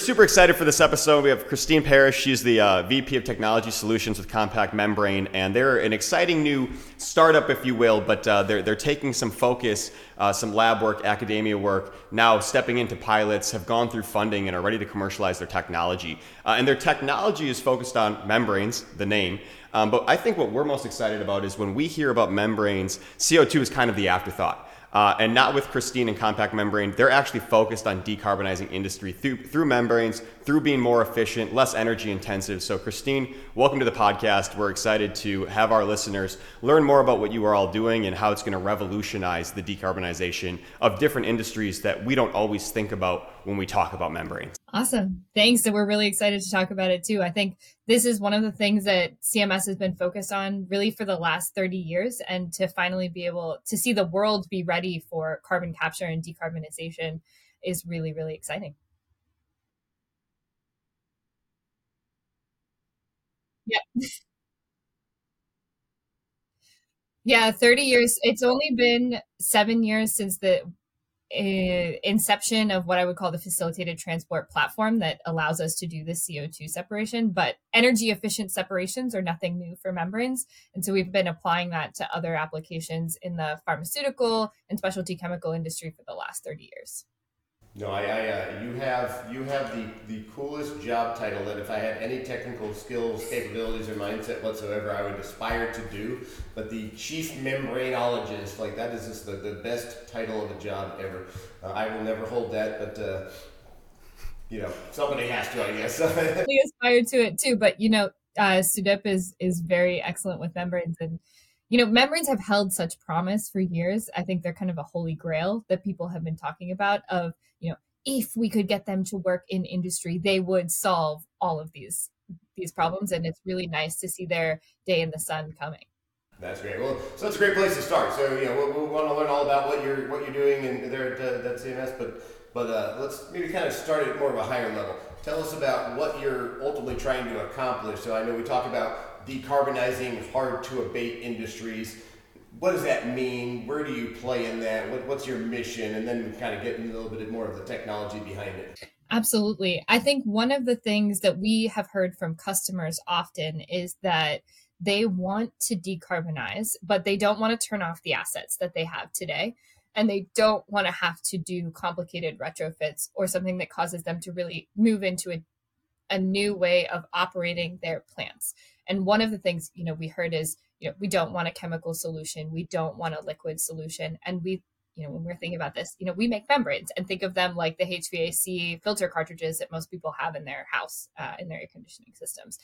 Super excited for this episode. We have Christine Parrish. She's the uh, VP of Technology Solutions with Compact Membrane, and they're an exciting new startup, if you will. But uh, they're they're taking some focus, uh, some lab work, academia work, now stepping into pilots, have gone through funding, and are ready to commercialize their technology. Uh, and their technology is focused on membranes, the name. Um, but I think what we're most excited about is when we hear about membranes, CO2 is kind of the afterthought. Uh, and not with Christine and Compact Membrane. They're actually focused on decarbonizing industry through, through membranes, through being more efficient, less energy intensive. So, Christine, welcome to the podcast. We're excited to have our listeners learn more about what you are all doing and how it's going to revolutionize the decarbonization of different industries that we don't always think about when we talk about membranes. Awesome. Thanks. And we're really excited to talk about it too. I think this is one of the things that CMS has been focused on really for the last 30 years. And to finally be able to see the world be ready for carbon capture and decarbonization is really, really exciting. Yeah. Yeah, 30 years. It's only been seven years since the inception of what I would call the facilitated transport platform that allows us to do the CO2 separation. But energy efficient separations are nothing new for membranes. And so we've been applying that to other applications in the pharmaceutical and specialty chemical industry for the last 30 years. No, I, I uh, you have you have the, the coolest job title that if I had any technical skills, capabilities, or mindset whatsoever, I would aspire to do. But the chief membranologist, like that is just the, the best title of a job ever. Uh, I will never hold that, but uh, you know somebody has to, I guess. we aspire to it too, but you know, uh, Sudip is is very excellent with membranes and you know, membranes have held such promise for years. I think they're kind of a holy grail that people have been talking about of, you know, if we could get them to work in industry, they would solve all of these these problems and it's really nice to see their day in the sun coming. That's great. Well, so that's a great place to start. So, you know, we, we want to learn all about what you're what you're doing and there at, uh, CMS, but but uh, let's maybe kind of start at more of a higher level. Tell us about what you're ultimately trying to accomplish. So I know we talk about decarbonizing hard to abate industries. What does that mean? Where do you play in that? What, what's your mission? And then kind of get into a little bit more of the technology behind it. Absolutely. I think one of the things that we have heard from customers often is that they want to decarbonize, but they don't want to turn off the assets that they have today. And they don't want to have to do complicated retrofits or something that causes them to really move into a, a new way of operating their plants. And one of the things, you know, we heard is, you know, we don't want a chemical solution. We don't want a liquid solution. And we, you know, when we're thinking about this, you know, we make membranes and think of them like the HVAC filter cartridges that most people have in their house, uh, in their air conditioning systems.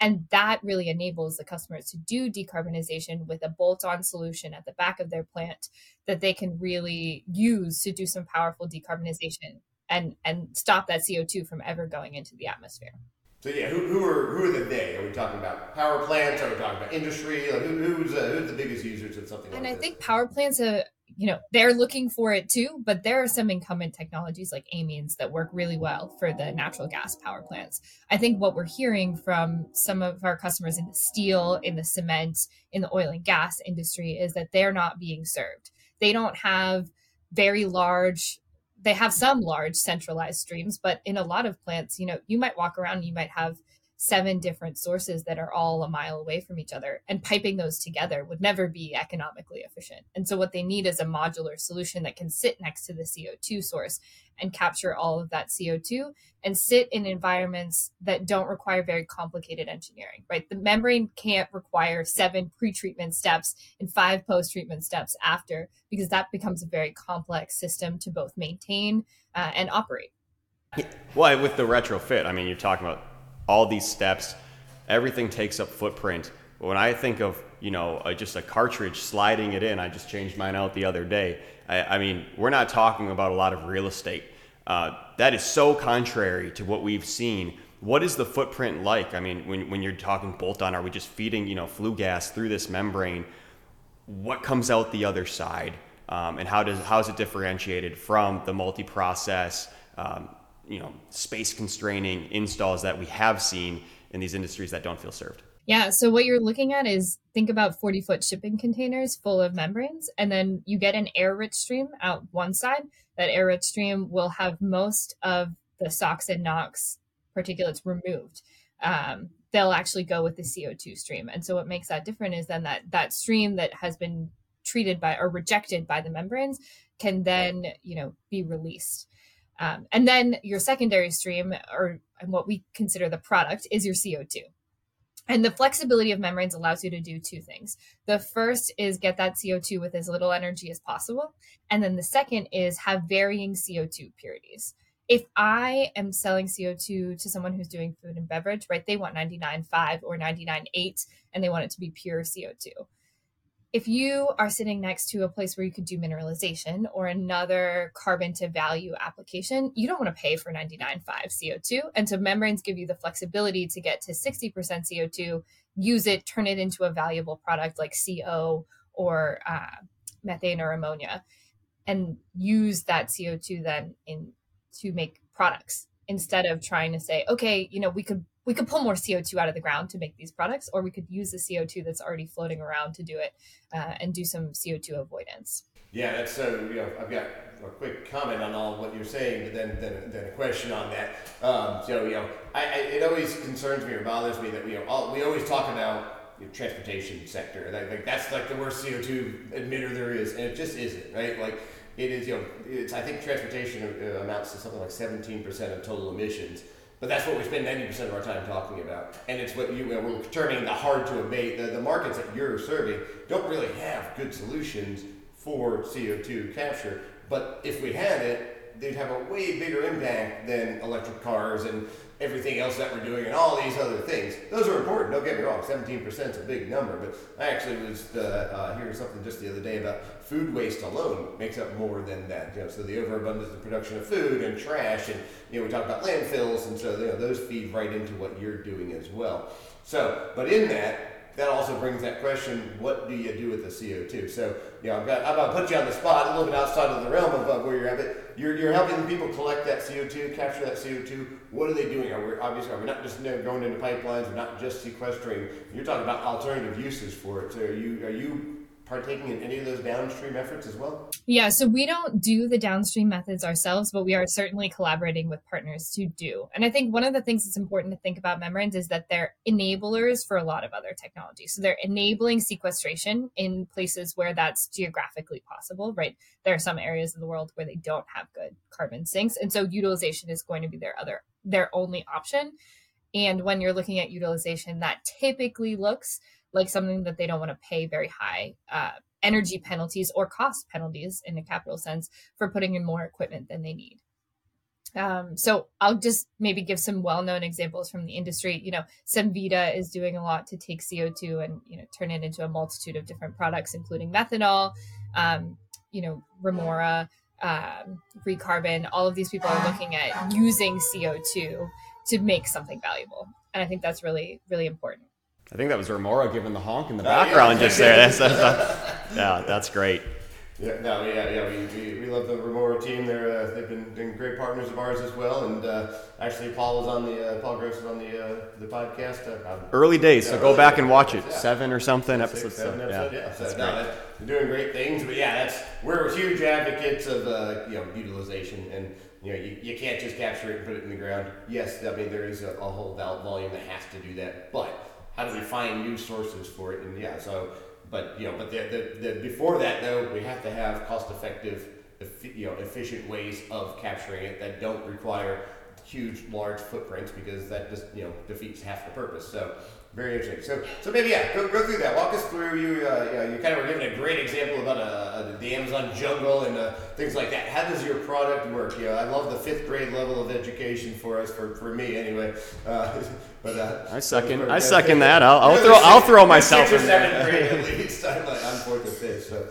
And that really enables the customers to do decarbonization with a bolt on solution at the back of their plant that they can really use to do some powerful decarbonization and, and stop that CO2 from ever going into the atmosphere. So yeah, who, who are who are the they? Are we talking about power plants? Are we talking about industry? Like who, who's uh, who's the biggest users of something? And like I this? think power plants are you know they're looking for it too, but there are some incumbent technologies like amines that work really well for the natural gas power plants. I think what we're hearing from some of our customers in the steel, in the cement, in the oil and gas industry is that they're not being served. They don't have very large they have some large centralized streams, but in a lot of plants, you know, you might walk around, you might have seven different sources that are all a mile away from each other and piping those together would never be economically efficient. And so what they need is a modular solution that can sit next to the co2 source and capture all of that co2 and sit in environments that don't require very complicated engineering right? The membrane can't require seven pre-treatment steps and five post-treatment steps after because that becomes a very complex system to both maintain uh, and operate. Well with the retrofit i mean you're talking about all these steps, everything takes up footprint. When I think of, you know, just a cartridge sliding it in, I just changed mine out the other day. I, I mean, we're not talking about a lot of real estate. Uh, that is so contrary to what we've seen. What is the footprint like? I mean, when, when you're talking bolt on, are we just feeding, you know, flue gas through this membrane? What comes out the other side? Um, and how does how is it differentiated from the multi-process um, you know space constraining installs that we have seen in these industries that don't feel served yeah so what you're looking at is think about 40 foot shipping containers full of membranes and then you get an air rich stream out one side that air rich stream will have most of the SOx and NOx particulates removed. Um, they'll actually go with the CO2 stream. And so what makes that different is then that that stream that has been treated by or rejected by the membranes can then, you know, be released. Um, and then your secondary stream, or what we consider the product, is your CO2. And the flexibility of membranes allows you to do two things. The first is get that CO2 with as little energy as possible. And then the second is have varying CO2 purities. If I am selling CO2 to someone who's doing food and beverage, right, they want 99.5 or 99.8 and they want it to be pure CO2 if you are sitting next to a place where you could do mineralization or another carbon to value application, you don't want to pay for 99.5 CO2. And so membranes give you the flexibility to get to 60% CO2, use it, turn it into a valuable product like CO or uh, methane or ammonia, and use that CO2 then in to make products instead of trying to say, okay, you know, we could we could pull more CO2 out of the ground to make these products, or we could use the CO2 that's already floating around to do it uh, and do some CO2 avoidance. Yeah, that's so. You know, I've got a quick comment on all what you're saying, but then then, then a question on that. Um, so you know, I, I, it always concerns me or bothers me that we you know all, we always talk about the transportation sector. Like, like that's like the worst CO2 emitter there is, and it just isn't, right? Like it is. You know, it's I think transportation uh, amounts to something like 17% of total emissions. But that's what we spend 90% of our time talking about. And it's what you, we're turning the hard to abate. The, the markets that you're serving don't really have good solutions for CO2 capture. But if we had it, they'd have a way bigger impact than electric cars and everything else that we're doing and all these other things. Those are important, don't get me wrong, 17% is a big number, but I actually was uh, uh, hearing something just the other day about food waste alone makes up more than that. You know, so the overabundance of production of food and trash, and you know, we talk about landfills, and so you know, those feed right into what you're doing as well. So, but in that, that also brings that question: What do you do with the CO2? So, you know, I've got, I'm gonna put you on the spot a little bit outside of the realm of, where you're at. But you're, you're helping people collect that CO2, capture that CO2. What are they doing? Are we obviously are we not just you know, going into pipelines? We're not just sequestering. You're talking about alternative uses for it. So, are you are you partaking in any of those downstream efforts as well? Yeah, so we don't do the downstream methods ourselves, but we are certainly collaborating with partners to do. And I think one of the things that's important to think about membranes is that they're enablers for a lot of other technologies. So they're enabling sequestration in places where that's geographically possible, right? There are some areas of the world where they don't have good carbon sinks. And so utilization is going to be their other their only option. And when you're looking at utilization, that typically looks like something that they don't want to pay very high uh, energy penalties or cost penalties in a capital sense for putting in more equipment than they need. Um, so I'll just maybe give some well-known examples from the industry. You know, Cemvita is doing a lot to take CO2 and you know turn it into a multitude of different products, including methanol. Um, you know, Remora, um, Recarbon. All of these people are looking at using CO2 to make something valuable, and I think that's really really important. I think that was Remora giving the honk in the background just there. That's, that's, that's, yeah, that's great. Yeah, no, yeah, yeah. We, we, we love the Remora team. They're uh, they've been, been great partners of ours as well. And uh, actually, Paul was on the uh, Paul Gross was on the uh, the podcast. Uh, early days, yeah, so go back and watch it. Yeah. Seven or something Six, episodes. Seven so, episode, yeah, yeah. So, that's no, they're doing great things. But yeah, that's we're huge advocates of uh, you know utilization and. You know, you, you can't just capture it and put it in the ground. Yes, I mean there is a, a whole volume that has to do that, but how do we find new sources for it? And yeah, so, but you know, but the, the, the before that though, we have to have cost-effective, you know, efficient ways of capturing it that don't require huge, large footprints because that just you know defeats half the purpose. So very interesting. So, so maybe yeah, go, go through that. Walk us through. You, uh, yeah, you kind of were giving a great example about uh, the Amazon jungle and uh, things like that. How does your product work? You know, I love the fifth grade level of education for us, for, for me anyway. Uh, but uh, I second, I second that. I'll, I'll throw, I'll throw myself six in or there. seventh grade at least. I'm like, I'm fourth or fifth. So,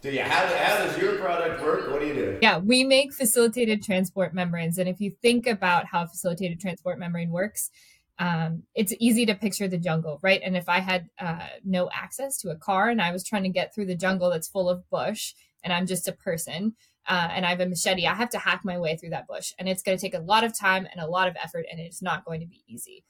so yeah, how, how does your product work? What do you do? Yeah, we make facilitated transport membranes, and if you think about how facilitated transport membrane works um, it's easy to picture the jungle, right? And if I had uh, no access to a car and I was trying to get through the jungle that's full of bush and I'm just a person uh, and I have a machete, I have to hack my way through that bush. And it's going to take a lot of time and a lot of effort and it's not going to be easy.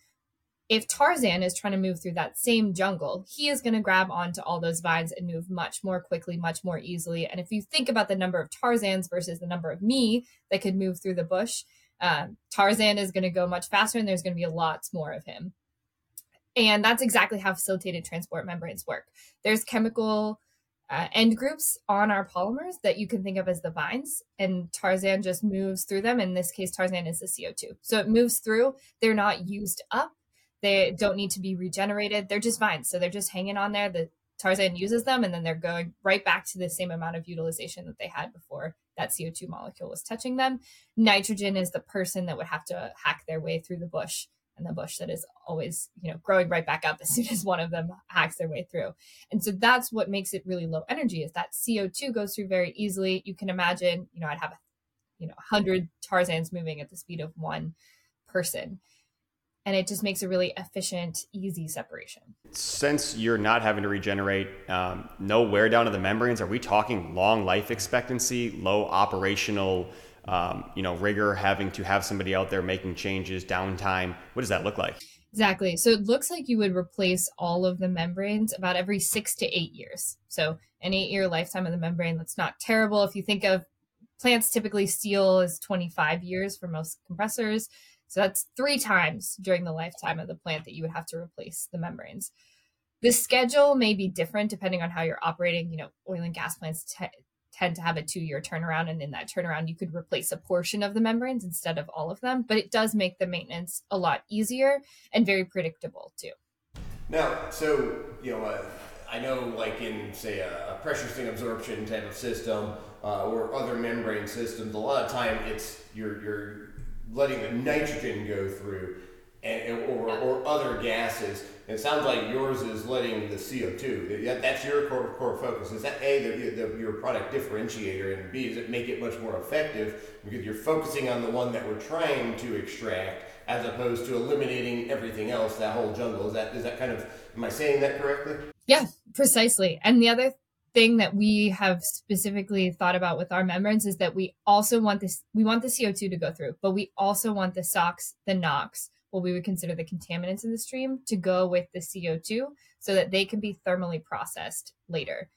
If Tarzan is trying to move through that same jungle, he is going to grab onto all those vines and move much more quickly, much more easily. And if you think about the number of Tarzans versus the number of me that could move through the bush, Um, Tarzan is going to go much faster, and there's going to be a lots more of him. And that's exactly how facilitated transport membranes work. There's chemical uh, end groups on our polymers that you can think of as the vines, and Tarzan just moves through them. In this case, Tarzan is the CO2. So it moves through. They're not used up. They don't need to be regenerated. They're just vines. So they're just hanging on there. The Tarzan uses them, and then they're going right back to the same amount of utilization that they had before that CO2 molecule was touching them. Nitrogen is the person that would have to hack their way through the bush and the bush that is always, you know, growing right back up as soon as one of them hacks their way through. And so that's what makes it really low energy is that CO2 goes through very easily. You can imagine, you know, I'd have, a, you know, 100 Tarzans moving at the speed of one person. And it just makes a really efficient, easy separation. Since you're not having to regenerate, um, no wear down of the membranes, are we talking long life expectancy, low operational um, you know, rigor, having to have somebody out there making changes, downtime. What does that look like? Exactly. So it looks like you would replace all of the membranes about every six to eight years. So an eight year lifetime of the membrane, that's not terrible. If you think of plants, typically steel is 25 years for most compressors. So that's three times during the lifetime of the plant that you would have to replace the membranes. The schedule may be different depending on how you're operating. You know, oil and gas plants t- tend to have a two year turnaround. And in that turnaround, you could replace a portion of the membranes instead of all of them. But it does make the maintenance a lot easier and very predictable too. Now, so, you know, uh, I know like in, say, a, a pressure swing absorption type of system uh, or other membrane systems, a lot of time it's you're, you're letting the nitrogen go through and, or, or other gases. It sounds like yours is letting the CO2. That's your core, core focus. Is that A, the, the, your product differentiator, and B, does it make it much more effective because you're focusing on the one that we're trying to extract as opposed to eliminating everything else, that whole jungle? Is that, is that kind of, am I saying that correctly? Yeah, precisely. And the other thing that we have specifically thought about with our membranes is that we also want this, we want the CO2 to go through, but we also want the SOx, the NOx, what we would consider the contaminants in the stream to go with the CO2 so that they can be thermally processed later.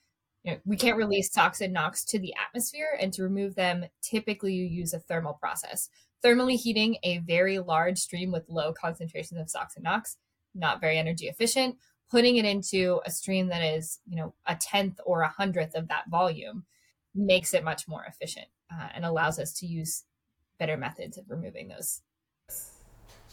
You know, we can't release SOx and NOx to the atmosphere, and to remove them, typically you use a thermal process. Thermally heating a very large stream with low concentrations of SOx and NOx, not very energy efficient. Putting it into a stream that is, you know, a tenth or a hundredth of that volume makes it much more efficient uh, and allows us to use better methods of removing those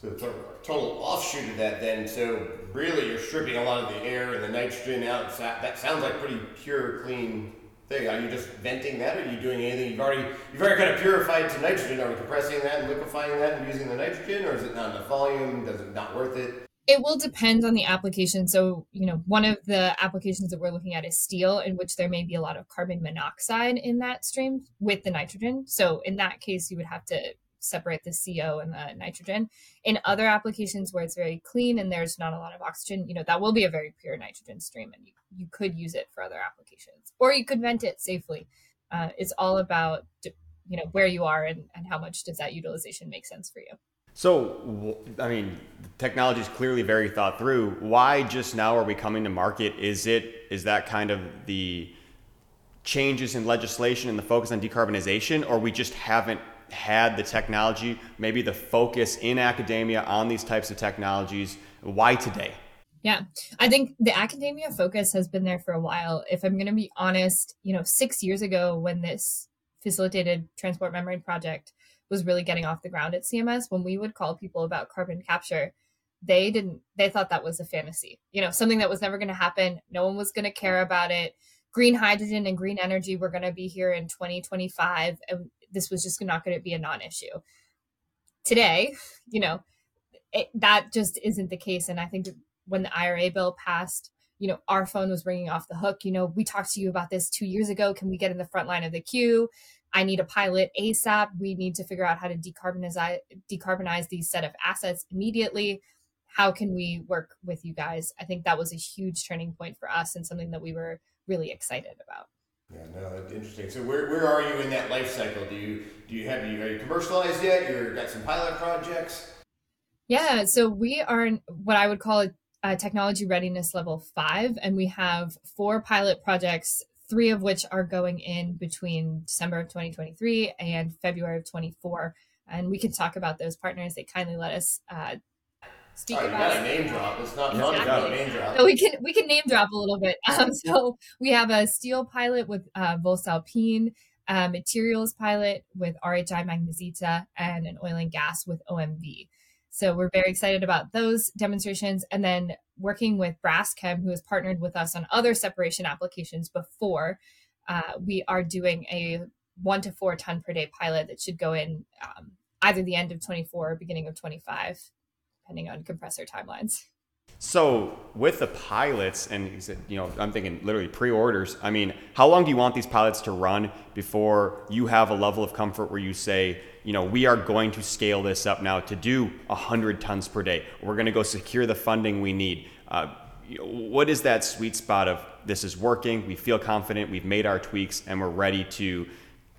so the total offshoot of that then, so really you're stripping a lot of the air and the nitrogen out. That sounds like pretty pure, clean thing. Are you just venting that? Or are you doing anything? You've already you've already kind of purified to nitrogen. Are we compressing that and liquefying that and using the nitrogen, or is it not enough volume? Does it not worth it? It will depend on the application. So, you know, one of the applications that we're looking at is steel, in which there may be a lot of carbon monoxide in that stream with the nitrogen. So, in that case, you would have to separate the CO and the nitrogen. In other applications where it's very clean and there's not a lot of oxygen, you know, that will be a very pure nitrogen stream and you, you could use it for other applications or you could vent it safely. Uh, it's all about, you know, where you are and, and how much does that utilization make sense for you. So, I mean, technology is clearly very thought through. Why just now are we coming to market? Is it is that kind of the changes in legislation and the focus on decarbonization, or we just haven't had the technology, maybe the focus in academia on these types of technologies. Why today? Yeah, I think the academia focus has been there for a while. If I'm going to be honest, you know, six years ago when this facilitated transport membrane project was really getting off the ground at CMS, when we would call people about carbon capture, they didn't, they thought that was a fantasy, you know, something that was never going to happen. No one was going to care about it. Green hydrogen and green energy were going to be here in 2025. And this was just not going to be a non-issue today you know it, that just isn't the case and i think when the ira bill passed you know our phone was ringing off the hook you know we talked to you about this two years ago can we get in the front line of the queue i need a pilot asap we need to figure out how to decarbonize decarbonize these set of assets immediately how can we work with you guys i think that was a huge turning point for us and something that we were really excited about yeah, no, that's interesting. So where, where are you in that life cycle? Do you do you have you are you commercialized yet? You've got some pilot projects. Yeah, so we are in what I would call a, a technology readiness level five, and we have four pilot projects, three of which are going in between December of 2023 and February of 24. and we can talk about those partners. They kindly let us uh, speak All right, about you got a name drop. It's not fun Exactly. without a name drop. So we can we can name drop a little bit. Um, so we have a steel pilot with uh, voestalpine, a materials pilot with RHI Magnesita, and an oil and gas with OMV. So we're very excited about those demonstrations, and then working with Braskem, who has partnered with us on other separation applications before. Uh, we are doing a one to four ton per day pilot that should go in um, either the end of 24 or beginning of 25, depending on compressor timelines. So with the pilots, and you know, I'm thinking literally pre-orders. I mean, how long do you want these pilots to run before you have a level of comfort where you say, you know, we are going to scale this up now to do 100 tons per day. We're going to go secure the funding we need. Uh, what is that sweet spot of this is working? We feel confident. We've made our tweaks, and we're ready to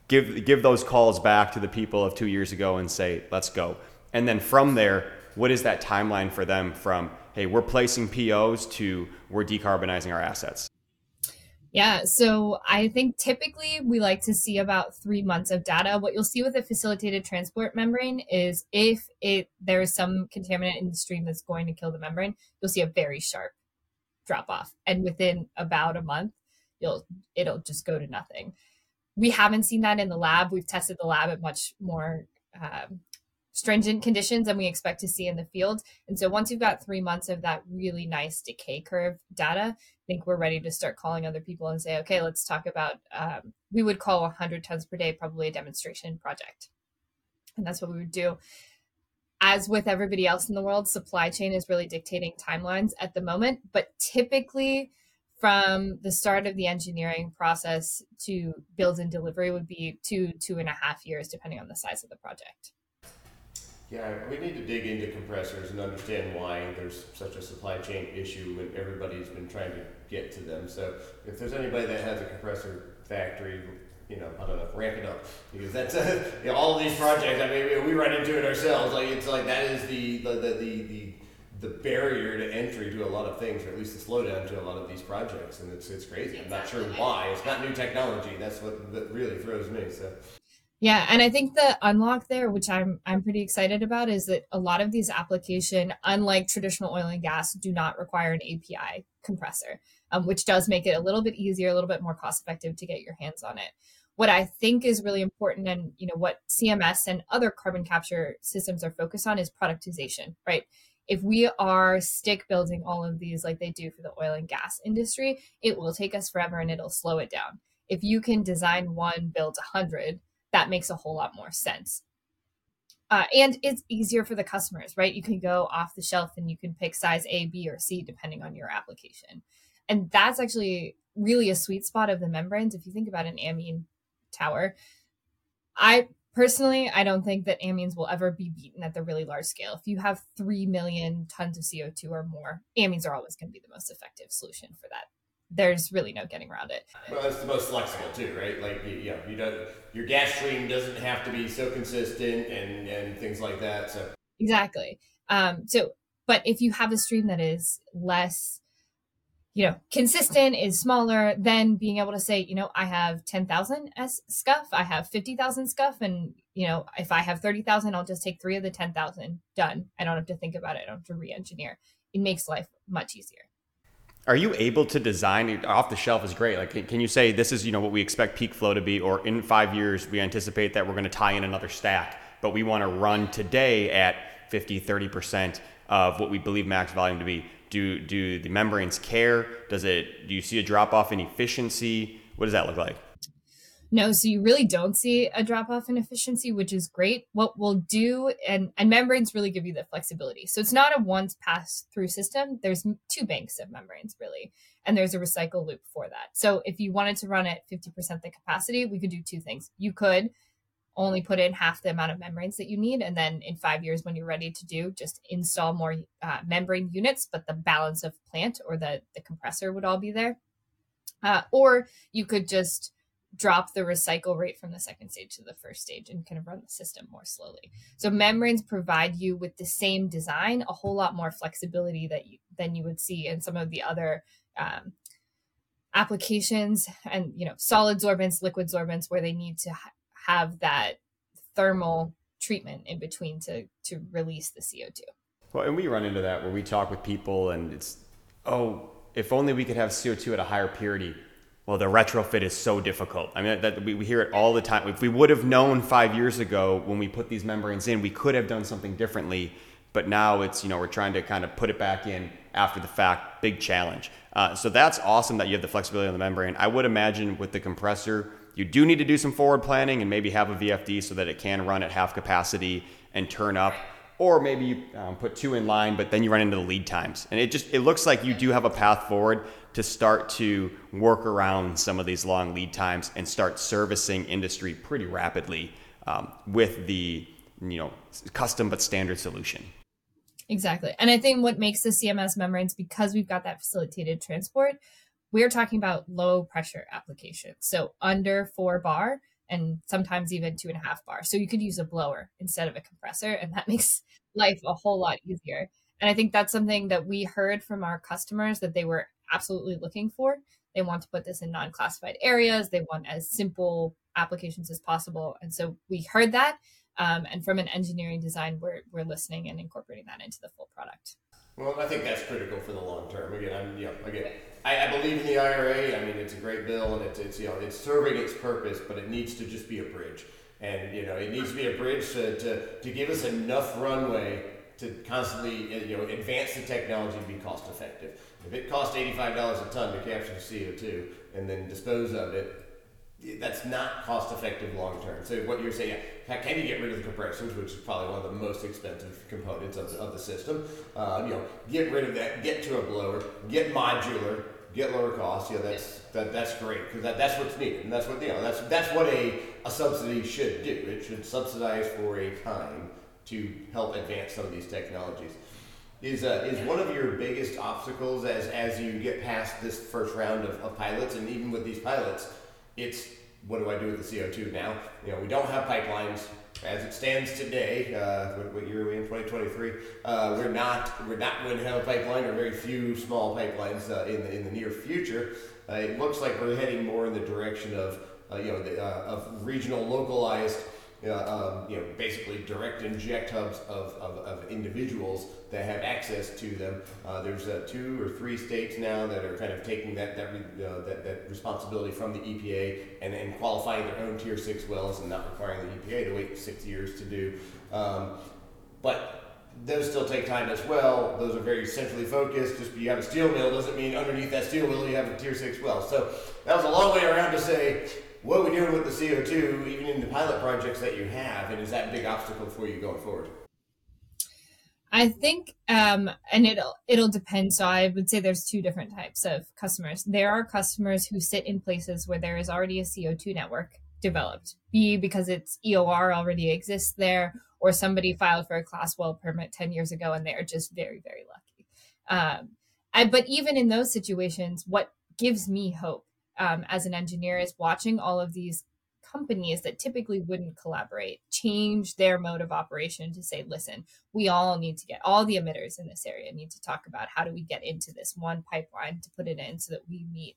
give give those calls back to the people of two years ago and say, let's go. And then from there, what is that timeline for them from, hey, we're placing POs to we're decarbonizing our assets? Yeah, so I think typically we like to see about three months of data. What you'll see with a facilitated transport membrane is if it there is some contaminant in the stream that's going to kill the membrane, you'll see a very sharp drop off, and within about a month, you'll it'll just go to nothing. We haven't seen that in the lab. We've tested the lab at much more um, stringent conditions than we expect to see in the field. And so once you've got three months of that really nice decay curve data, I think we're ready to start calling other people and say, okay, let's talk about. Um, we would call 100 tons per day probably a demonstration project, and that's what we would do. As with everybody else in the world, supply chain is really dictating timelines at the moment, but typically from the start of the engineering process to build and delivery would be two two and a half years depending on the size of the project Yeah, we need to dig into compressors and understand why there's such a supply chain issue and everybody's been trying to get to them. So if there's anybody that has a compressor factory, you know, I don't know, ramp it up because that's uh, you know, all these projects. I mean, we run into it ourselves. Like it's like that is the the the the, the the barrier to entry to a lot of things, or at least the slowdown to a lot of these projects, and it's it's crazy. I'm not sure why. It's not new technology. That's what that really throws me. So Yeah, and I think the unlock there, which I'm I'm pretty excited about, is that a lot of these application, unlike traditional oil and gas, do not require an API compressor, um, which does make it a little bit easier, a little bit more cost effective to get your hands on it. What I think is really important, and you know what CMS and other carbon capture systems are focused on, is productization, right? If we are stick building all of these like they do for the oil and gas industry, it will take us forever and it'll slow it down. If you can design one, build a hundred, that makes a whole lot more sense. Uh, and it's easier for the customers, right? You can go off the shelf and you can pick size A, B, or C depending on your application. And that's actually really a sweet spot of the membranes. If you think about an amine tower, I personally, I don't think that amines will ever be beaten at the really large scale. If you have 3 million tons of CO2 or more, amines are always going to be the most effective solution for that there's really no getting around it. Well, that's the most flexible too, right? Like, you, you know, you don't, your gas stream doesn't have to be so consistent and, and things like that. So exactly. Um, so, but if you have a stream that is less, you know, consistent, is smaller, then being able to say, you know, I have 10,000 S scuff, I have 50,000 scuff, and, you know, if I have 30,000, I'll just take three of the 10,000 done. I don't have to think about it. I don't have to re engineer. It makes life much easier. Are you able to design off the shelf is great. Like, can you say this is, you know, what we expect peak flow to be, or in five years, we anticipate that we're going to tie in another stack, but we want to run today at 50, 30% of what we believe max volume to be. Do, do the membranes care? Does it, do you see a drop off in efficiency? What does that look like? No, so you really don't see a drop off in efficiency, which is great. What we'll do, and, and membranes really give you the flexibility. So it's not a once pass through system. There's two banks of membranes, really, and there's a recycle loop for that. So if you wanted to run at 50% the capacity, we could do two things. You could only put in half the amount of membranes that you need, and then in five years, when you're ready to do, just install more uh, membrane units, but the balance of plant or the, the compressor would all be there. Uh, or you could just drop the recycle rate from the second stage to the first stage and kind of run the system more slowly. So membranes provide you with the same design a whole lot more flexibility that you, than you would see in some of the other um, applications and you know solid sorbents, liquid sorbents where they need to ha- have that thermal treatment in between to to release the CO2. Well, and we run into that where we talk with people and it's, oh, if only we could have CO2 at a higher purity. Well, the retrofit is so difficult. I mean, that, we, we hear it all the time. If we would have known five years ago when we put these membranes in, we could have done something differently. But now it's, you know, we're trying to kind of put it back in after the fact. Big challenge. Uh, so that's awesome that you have the flexibility on the membrane. I would imagine with the compressor, you do need to do some forward planning and maybe have a VFD so that it can run at half capacity and turn up or maybe you um, put two in line, but then you run into the lead times. And it just it looks like you do have a path forward to start to work around some of these long lead times and start servicing industry pretty rapidly um, with the you know custom but standard solution. Exactly, and I think what makes the CMS membranes because we've got that facilitated transport, we're talking about low pressure applications, so under four bar and sometimes even two and a half bar. So you could use a blower instead of a compressor, and that makes life a whole lot easier. And I think that's something that we heard from our customers that they were absolutely looking for. They want to put this in non classified areas, they want as simple applications as possible. And so we heard that. Um, and from an engineering design, we're, we're listening and incorporating that into the full product. Well, I think that's critical for the long term. Again, I'm, you know, again, I, I, believe in the IRA. I mean, it's a great bill and it's, it's, you know, it's serving its purpose, but it needs to just be a bridge. And, you know, it needs to be a bridge to, to, to give us enough runway to constantly, you know, advance the technology and be cost effective. If it costs $85 a ton to capture the CO2 and then dispose of it, that's not cost effective long term. So what you're saying, yeah, can you get rid of the compressors, which is probably one of the most expensive components of the, of the system? Uh, you know, get rid of that, get to a blower, get modular, get lower cost. Yeah, that's that, that's great because that, that's what's needed, and that's what you know that's that's what a, a subsidy should do. It should subsidize for a time to help advance some of these technologies. Is uh, is one of your biggest obstacles as as you get past this first round of, of pilots, and even with these pilots, it's what do I do with the CO2 now? You know, we don't have pipelines as it stands today. Uh, what, what, year are we in? 2023. Uh, we're not we're not going to have a pipeline or very few small pipelines uh, in the in the near future. Uh, it looks like we're heading more in the direction of uh, you know the, uh, of regional localized uh, um, you know, basically direct inject hubs of, of, of, individuals that have access to them. Uh, there's uh, two or three states now that are kind of taking that that, uh, that, that, responsibility from the EPA and, and qualifying their own Tier 6 wells and not requiring the EPA to wait six years to do. Um, but those still take time as well. Those are very centrally focused. Just because you have a steel mill doesn't mean underneath that steel mill you have a Tier 6 well. So that was a long way around to say what are we doing with the CO2, even in the pilot projects that you have, and is that a big obstacle for you going forward? I think, um, and it'll it'll depend. So I would say there's two different types of customers. There are customers who sit in places where there is already a CO2 network developed, be because its EOR already exists there, or somebody filed for a class well permit 10 years ago and they are just very very lucky. Um, I, but even in those situations, what gives me hope um, as an engineer is watching all of these companies that typically wouldn't collaborate change their mode of operation to say listen we all need to get all the emitters in this area need to talk about how do we get into this one pipeline to put it in so that we meet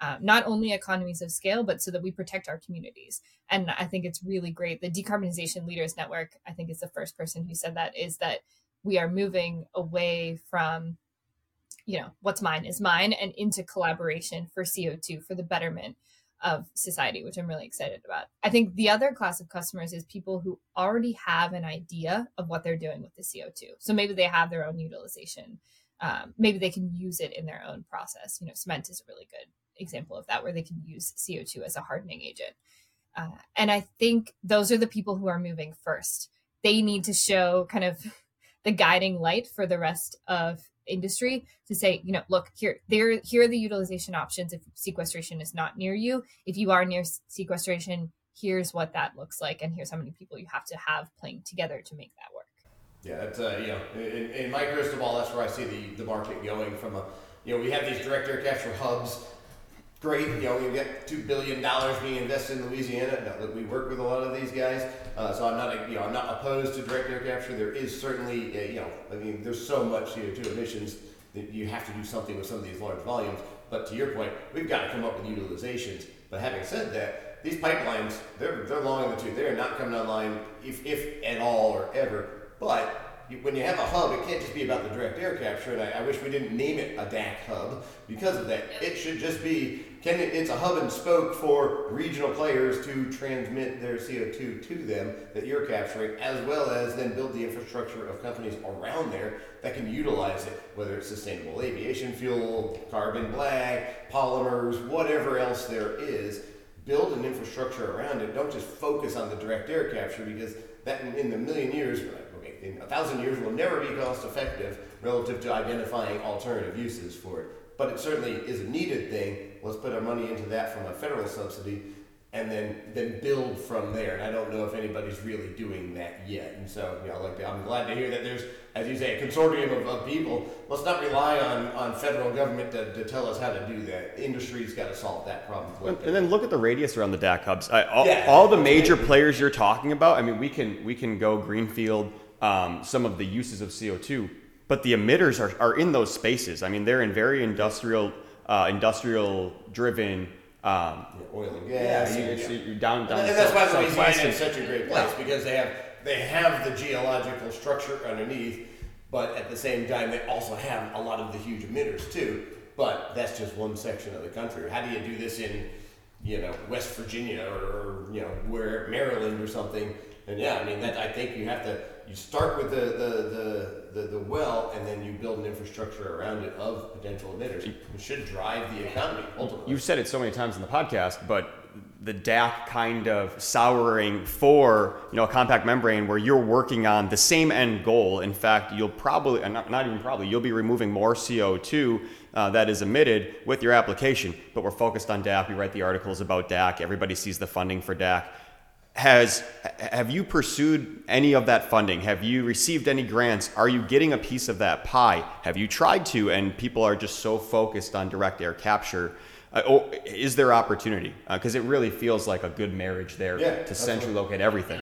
um, not only economies of scale but so that we protect our communities. And i think it's really great. The decarbonization leaders network i think is the first person who said that is that we are moving away from you know what's mine is mine and into collaboration for co2 for the betterment of society which i'm really excited about. I think the other class of customers is people who already have an idea of what they're doing with the co2 so maybe they have their own utilization. Um, maybe they can use it in their own process. You know cement is a really good example of that where they can use co2 as a hardening agent. Uh, and i think those are the people who are moving first. They need to show kind of the guiding light for the rest of industry to say, you know, look here, there, here are the utilization options if sequestration is not near you. If you are near sequestration, here's what that looks like, and here's how many people you have to have playing together to make that work. Yeah, that's uh, you know, in, in my crystal ball, that's where I see the, the market going from a, you know, we have these direct air capture hubs great. You know, we get two billion dollars being invested in Louisiana. we work with a lot of these guys, uh, so I'm not, you know, I'm not opposed to direct air capture. There is certainly, a, you know, I mean, there's so much CO2 emissions that you have to do something with some of these large volumes. But to your point, we've got to come up with utilizations. But having said that, these pipelines, they're, they're long in the tooth. They're not coming online, if, if at all or ever. But when you have a hub, it can't just be about the direct air capture. And I, I wish we didn't name it a DAC hub because of that. It should just be can it, it's a hub and spoke for regional players to transmit their CO2 to them that you're capturing, as well as then build the infrastructure of companies around there that can utilize it, whether it's sustainable aviation fuel, carbon black, polymers, whatever else there is. Build an infrastructure around it. Don't just focus on the direct air capture because that in, in the million years, in a thousand years will never be cost effective relative to identifying alternative uses for it but it certainly is a needed thing. Let's put our money into that from a federal subsidy and then then build from there. And I don't know if anybody's really doing that yet. And so, you know, like I'm glad to hear that there's, as you say, a consortium of, of people. Let's not rely on, on federal government to, to tell us how to do that. Industry's got to solve that problem. And, and then look at the radius around the DAC hubs. I, all, yeah, all the major players you're talking about. I mean, we can we can go greenfield. Um, some of the uses of CO2 but the emitters are, are in those spaces. I mean, they're in very industrial, uh, industrial driven. Um, oil and gas. Yeah, you, you, down, down. And, and that's why Louisiana is such a great place yeah. because they have they have the geological structure underneath, but at the same time they also have a lot of the huge emitters too. But that's just one section of the country. How do you do this in, you know, West Virginia or, or you know where Maryland or something? And yeah, I mean that I think you have to you start with the, the, the, the, the well and then you build an infrastructure around it of potential emitters. It should drive the economy ultimately. You've said it so many times in the podcast, but the DAC kind of souring for you know a compact membrane where you're working on the same end goal. In fact, you'll probably not, not even probably you'll be removing more CO2 uh, that is emitted with your application. But we're focused on DAC. We write the articles about DAC. Everybody sees the funding for DAC has have you pursued any of that funding? Have you received any grants? Are you getting a piece of that pie? Have you tried to? And people are just so focused on direct air capture. Uh, oh, is there opportunity? Because uh, it really feels like a good marriage there yeah, to centrally locate everything.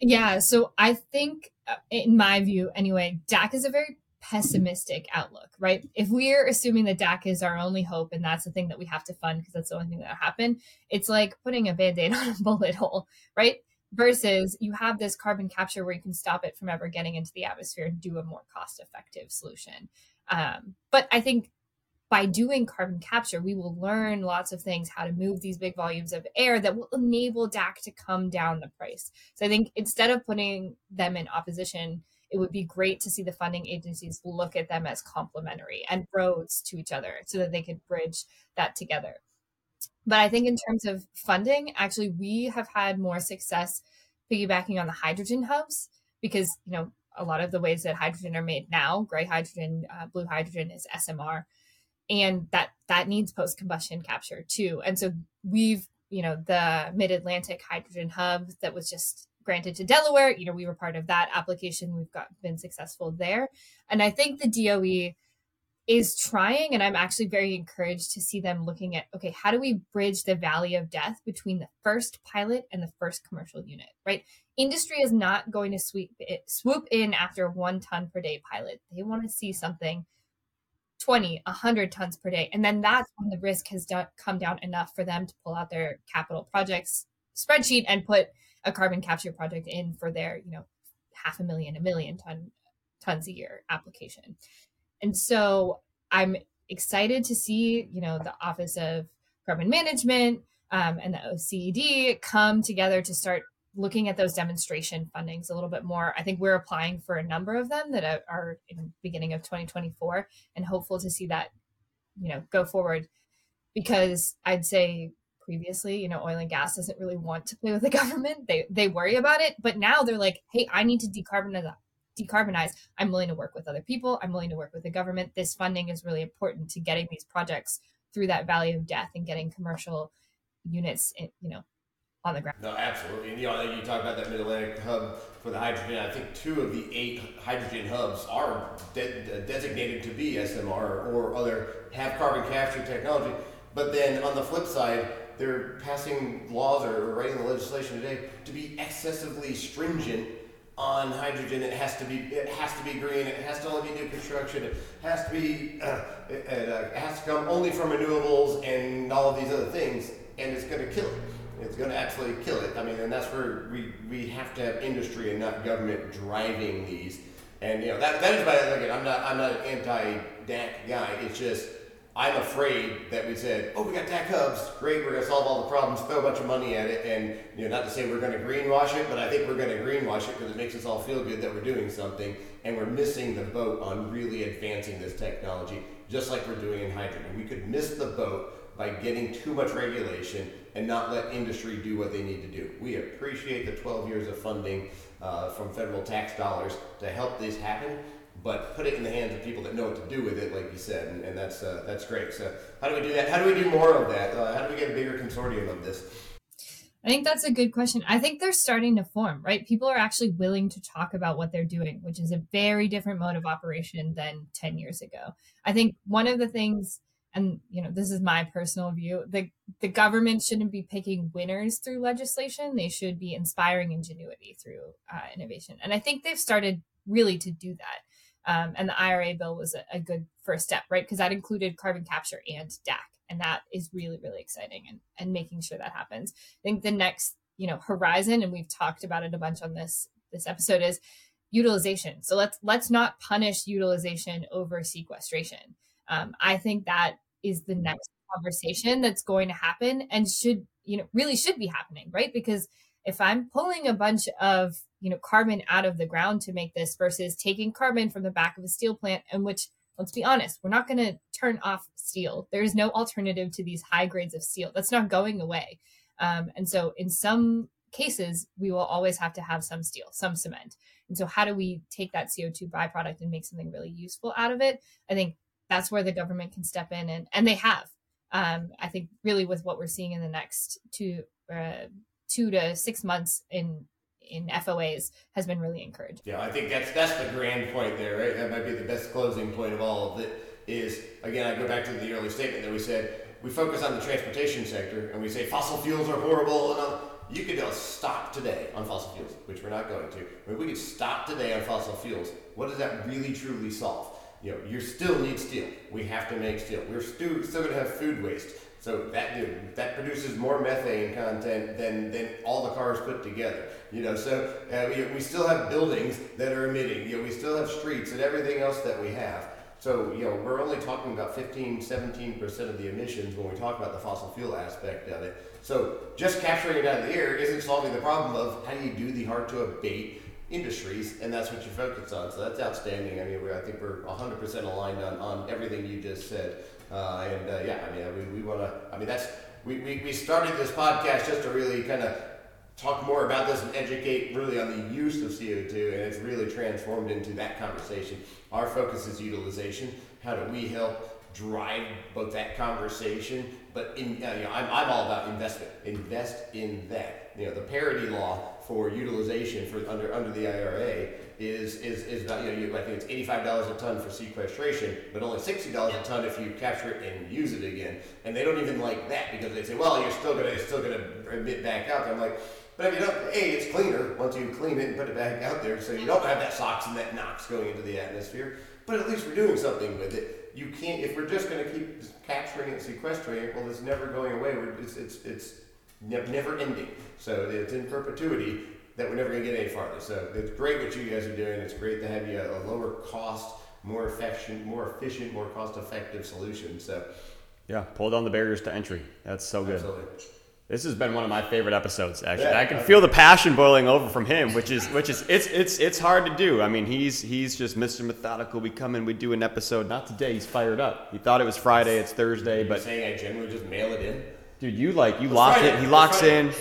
Yeah so i think uh, in my view anyway dac is a very pessimistic outlook, right? If we're assuming that DAC is our only hope and that's the thing that we have to fund because that's the only thing that happen, it's like putting a band aid on a bullet hole, right? Versus you have this carbon capture where you can stop it from ever getting into the atmosphere and do a more cost effective solution. Um, but I think by doing carbon capture, we will learn lots of things how to move these big volumes of air that will enable DAC to come down the price. So I think instead of putting them in opposition, it would be great to see the funding agencies look at them as complementary and roads to each other so that they could bridge that together. But I think in terms of funding, actually, we have had more success piggybacking on the hydrogen hubs because, you know, a lot of the ways that hydrogen are made now, gray hydrogen, uh, blue hydrogen is SMR, and that that needs post combustion capture too. And so we've, you know, the Mid Atlantic Hydrogen Hub that was just granted to Delaware. You know, we were part of that application. We've got been successful there. And I think the DOE is trying, and I'm actually very encouraged to see them looking at okay, how do we bridge the valley of death between the first pilot and the first commercial unit, right? Industry is not going to sweep it, swoop in after one ton per day pilot. They want to see something 20, 100 tons per day. And then that's when the risk has come down enough for them to pull out their capital projects spreadsheet and put a carbon capture project in for their, you know, half a million, a million ton tons a year application. And so I'm excited to see, you know, the Office of Carbon Management um, and the OCED come together to start looking at those demonstration fundings a little bit more. I think we're applying for a number of them that are in the beginning of 2024 and hopeful to see that, you know, go forward because I'd say previously you know oil and gas doesn't really want to play with the government. They they worry about it but now they're like hey i need to decarbonize decarbonize. I'm willing to work with other people. I'm willing to work with the government. This funding is really important to getting these projects through that valley of death and getting commercial units in, you know on the ground. No absolutely. And you know you talk about that mid-atlantic hub for the hydrogen. I think two of the eight hydrogen hubs are de- designated to be smr or other have carbon capture technology. But then on the flip side they're passing laws or writing the legislation today to be excessively stringent on hydrogen. It has to be it has to be green. It has to only be new construction. It has to be uh, it, uh, it has to come only from renewables and all of these other things. and it's going to kill it. It's going to absolutely kill it. I mean, and that's where we, we have to have industry and not government driving these. And you know that that is why look, I'm not I'm not an anti DAC guy. It's just I'm afraid that we said, oh, we got DAC hubs, great, we're going to solve all the problems, throw a bunch of money at it, and you know, not to say we're going to greenwash it, but I think we're going to greenwash it because it makes us all feel good that we're doing something, and we're missing the boat on really advancing this technology, just like we're doing in hydrogen. We could miss the boat by getting too much regulation and not let industry do what they need to do. We appreciate the 12 years of funding uh, from federal tax dollars to help this happen but put it in the hands of people that know what to do with it, like you said, and, and that's uh, that's great. So how do we do that? How do we do more of that? Uh, how do we get a bigger consortium of this? I think that's a good question. I think they're starting to form, right? People are actually willing to talk about what they're doing, which is a very different mode of operation than 10 years ago. I think one of the things, and you know, this is my personal view, the, the government shouldn't be picking winners through legislation. They should be inspiring ingenuity through uh, innovation. And I think they've started really to do that. Um, and the IRA bill was a, a good first step, right? Because that included carbon capture and DAC. And that is really, really exciting and, and making sure that happens. I think the next, you know, horizon, and we've talked about it a bunch on this this episode, is utilization. So let's let's not punish utilization over sequestration. Um, I think that is the next conversation that's going to happen and should, you know, really should be happening, right? Because if I'm pulling a bunch of you know carbon out of the ground to make this versus taking carbon from the back of a steel plant in which let's be honest we're not going to turn off steel. There is no alternative to these high grades of steel. That's not going away. Um, and so in some cases we will always have to have some steel some cement. And so how do we take that co2 byproduct and make something really useful out of it? I think that's where the government can step in and and they have. Um, i think really with what we're seeing in the next two uh, two to six months in in FOAs has been really encouraged. Yeah, I think that's that's the grand point there, right? That might be the best closing point of all of it. Is again, I go back to the early statement that we said we focus on the transportation sector and we say fossil fuels are horrible and. You could stop today on fossil fuels, which we're not going to. We could stop today on fossil fuels. What does that really truly solve? You know, you still need steel. We have to make steel. We're still still going to have food waste. So that that produces more methane content than, than all the cars put together. You know, so uh, we, we still have buildings that are emitting. You know, we still have streets and everything else that we have. So, you know, we're only talking about 15, 17% of the emissions when we talk about the fossil fuel aspect of it. So just capturing it out of the air isn't solving the problem of how do you do the hard to abate industries, and that's what you focus on. So that's outstanding. I mean, I think we're 100% aligned on, on everything you just said. Uh, and uh, yeah, I mean, we, we want to, I mean, that's, we, we, we started this podcast just to really kind of talk more about this and educate really on the use of CO2, and it's really transformed into that conversation. Our focus is utilization. How do we help drive both that conversation? But in, uh, you know, I'm, I'm all about investment. Invest in that. You know, the parity law for utilization for under under the IRA is is is about you know you, I think it's eighty five dollars a ton for sequestration, but only sixty dollars a ton if you capture it and use it again. And they don't even like that because they say, well, you're still gonna still gonna emit back out there. I'm like. But if you don't, A, it's cleaner once you clean it and put it back out there, so you don't have that SOx and that NOx going into the atmosphere. But at least we're doing something with it. You can't, if we're just going to keep capturing and sequestering it, well, it's never going away. We're, it's, it's, it's never ending. So it's in perpetuity that we're never going to get any farther. So it's great what you guys are doing. It's great to have you a, lower cost, more efficient, more efficient, more cost effective solution. So yeah, pull down the barriers to entry. That's so good. absolutely. This has been one of my favorite episodes. Actually, Yeah. I can feel the passion boiling over from him, which is which is it's it's it's hard to do. I mean, he's he's just Mr. Methodical. We come in, we do an episode. Not today. He's fired up. He thought it was Friday. It's Thursday, But but saying I generally just mail it in. Dude, you like you Let's lock Friday. it. He locks Friday. in.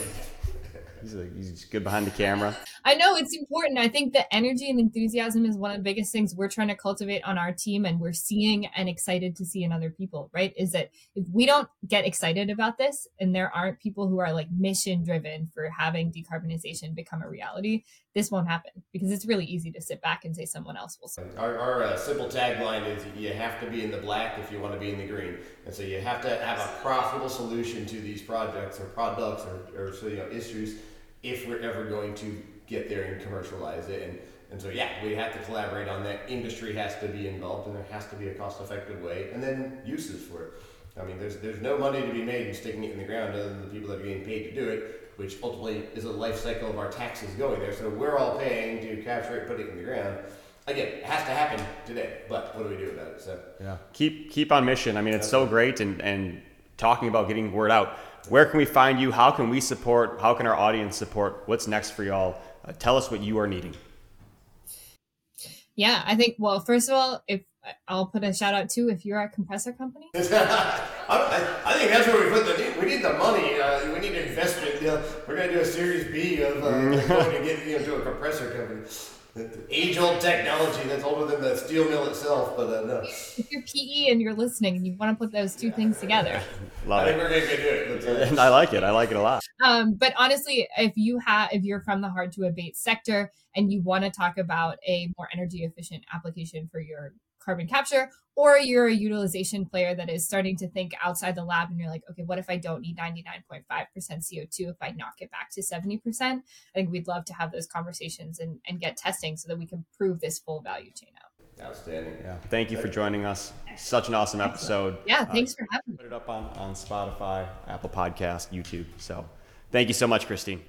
He's like, he's good behind the camera. I know it's important. I think the energy and enthusiasm is one of the biggest things we're trying to cultivate on our team, and we're seeing and excited to see in other people, right? Is that if we don't get excited about this and there aren't people who are like mission driven for having decarbonization become a reality, this won't happen because it's really easy to sit back and say someone else will. solve. Our, our uh, simple tagline is you have to be in the black if you want to be in the green. And so you have to have a profitable solution to these projects or products or, or so, you know, issues if we're ever going to get there and commercialize it. And, and so, yeah, we have to collaborate on that. Industry has to be involved and there has to be a cost effective way and then uses for it. I mean, there's there's no money to be made in sticking it in the ground other than the people that are getting paid to do it, which ultimately is a life cycle of our taxes going there. So we're all paying to capture it, put it in the ground. Again, it has to happen today, but what do we do about it? So Yeah. Keep keep on mission. I mean, it's so great and and talking about getting word out. Where can we find you? How can we support? How can our audience support? What's next for y'all? Uh, tell us what you are needing. Yeah, I think. Well, first of all, if I'll put a shout out too, if you're a compressor company, I, I, I think that's where we put the we need the money. Uh, we need investment. You know, we're gonna do a Series B of uh, going to get you know to a compressor company. Age old technology that's older than the steel mill itself, but uh, no. if you're PE and you're listening and you want to put those two things together, I think it. we're gonna do it. Uh, And I like it. I like it a lot. um, but honestly, if you have, if you're from the hard to abate sector and you want to talk about a more energy efficient application for your carbon capture, or you're a utilization player that is starting to think outside the lab and you're like, okay, what if I don't need 99.5% CO2 if I knock it back to 70%? I think we'd love to have those conversations and, and get testing so that we can prove this full value chain out. Outstanding. Yeah. Thank you for joining us. Such an awesome episode. Yeah, Uh, thanks for having me. put it up on, on Spotify, Apple Podcast, YouTube. So thank you so much, Christine.